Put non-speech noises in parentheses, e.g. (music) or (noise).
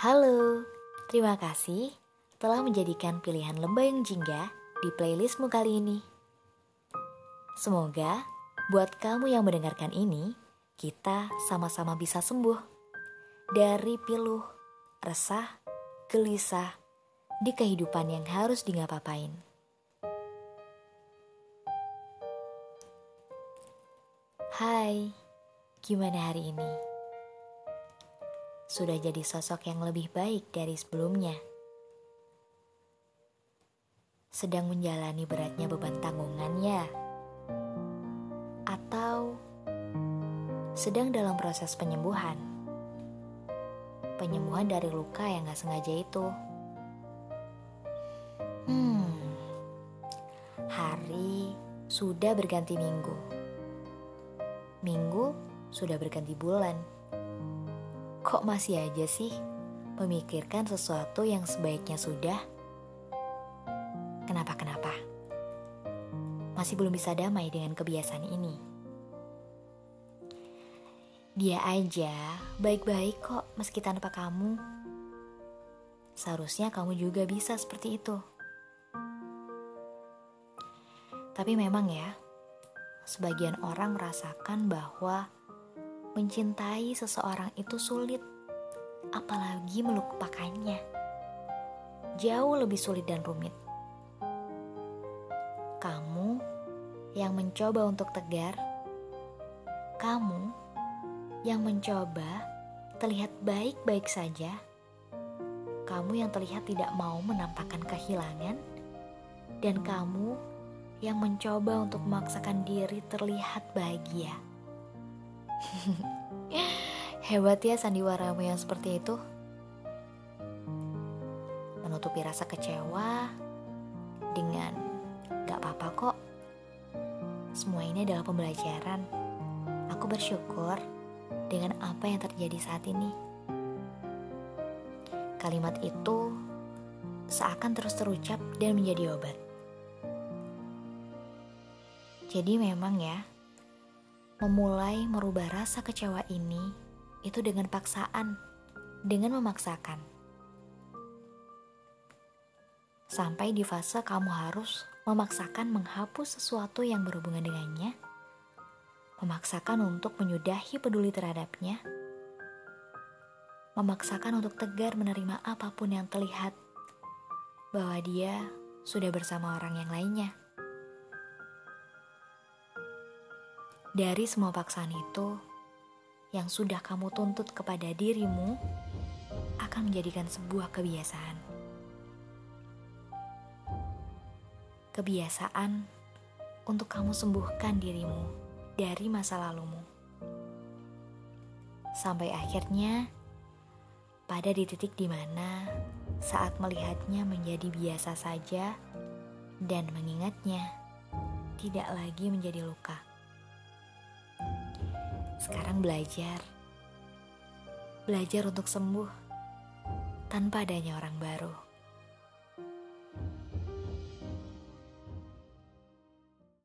Halo, terima kasih telah menjadikan pilihan Lembayung Jingga di playlistmu kali ini. Semoga buat kamu yang mendengarkan ini, kita sama-sama bisa sembuh dari piluh, resah, gelisah di kehidupan yang harus digapapain. Hai, gimana hari ini? Sudah jadi sosok yang lebih baik dari sebelumnya. Sedang menjalani beratnya beban tanggungan ya? Atau sedang dalam proses penyembuhan? Penyembuhan dari luka yang gak sengaja itu. Hmm, hari sudah berganti minggu. Minggu sudah berganti bulan Kok masih aja sih memikirkan sesuatu yang sebaiknya sudah? Kenapa-kenapa? Masih belum bisa damai dengan kebiasaan ini. Dia aja baik-baik kok meski tanpa kamu. Seharusnya kamu juga bisa seperti itu. Tapi memang ya, sebagian orang merasakan bahwa Mencintai seseorang itu sulit, apalagi melupakannya. Jauh lebih sulit dan rumit. Kamu yang mencoba untuk tegar, kamu yang mencoba terlihat baik-baik saja, kamu yang terlihat tidak mau menampakkan kehilangan, dan kamu yang mencoba untuk memaksakan diri terlihat bahagia. (laughs) Hebat ya sandiwaramu yang seperti itu. Menutupi rasa kecewa dengan gak apa-apa kok. Semua ini adalah pembelajaran. Aku bersyukur dengan apa yang terjadi saat ini. Kalimat itu seakan terus terucap dan menjadi obat. Jadi memang ya, memulai merubah rasa kecewa ini itu dengan paksaan, dengan memaksakan. Sampai di fase kamu harus memaksakan menghapus sesuatu yang berhubungan dengannya, memaksakan untuk menyudahi peduli terhadapnya, memaksakan untuk tegar menerima apa pun yang terlihat bahwa dia sudah bersama orang yang lainnya. Dari semua paksaan itu, yang sudah kamu tuntut kepada dirimu akan menjadikan sebuah kebiasaan. Kebiasaan untuk kamu sembuhkan dirimu dari masa lalumu. Sampai akhirnya, pada di titik di mana saat melihatnya menjadi biasa saja dan mengingatnya tidak lagi menjadi luka. Sekarang belajar. Belajar untuk sembuh tanpa adanya orang baru.